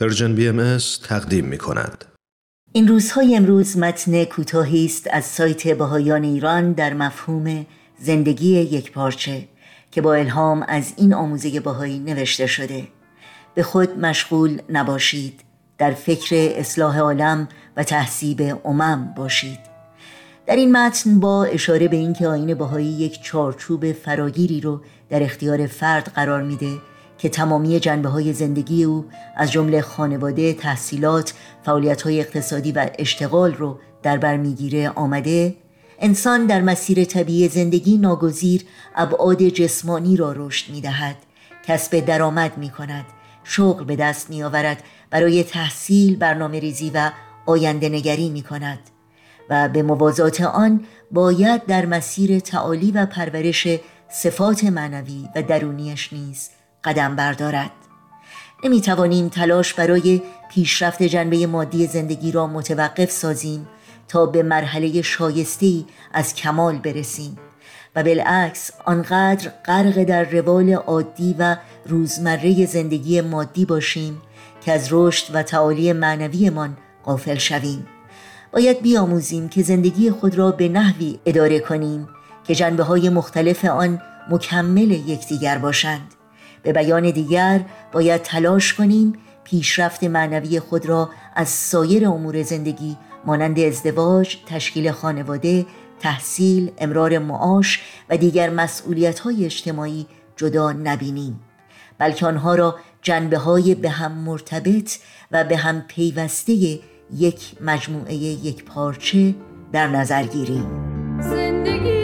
Persian BMS تقدیم می کند. این روزهای امروز متن کوتاهی است از سایت بهاییان ایران در مفهوم زندگی یک پارچه که با الهام از این آموزه بهایی نوشته شده. به خود مشغول نباشید. در فکر اصلاح عالم و تهذیب امم باشید. در این متن با اشاره به اینکه آیین بهایی یک چارچوب فراگیری رو در اختیار فرد قرار میده که تمامی جنبه های زندگی او از جمله خانواده، تحصیلات، فعالیت های اقتصادی و اشتغال رو در بر می‌گیره آمده انسان در مسیر طبیعی زندگی ناگزیر ابعاد جسمانی را رشد می دهد کسب درآمد می کند شغل به دست می برای تحصیل برنامه ریزی و آینده نگری می کند و به موازات آن باید در مسیر تعالی و پرورش صفات معنوی و درونیش نیز قدم بردارد. نمی توانیم تلاش برای پیشرفت جنبه مادی زندگی را متوقف سازیم تا به مرحله شایستی از کمال برسیم. و بالعکس آنقدر غرق در روال عادی و روزمره زندگی مادی باشیم که از رشد و تعالی معنویمان غافل شویم. باید بیاموزیم که زندگی خود را به نحوی اداره کنیم که جنبه های مختلف آن مکمل یکدیگر باشند. به بیان دیگر باید تلاش کنیم پیشرفت معنوی خود را از سایر امور زندگی مانند ازدواج، تشکیل خانواده، تحصیل، امرار معاش و دیگر مسئولیت های اجتماعی جدا نبینیم بلکه آنها را جنبه های به هم مرتبط و به هم پیوسته یک مجموعه یک پارچه در نظر گیریم. در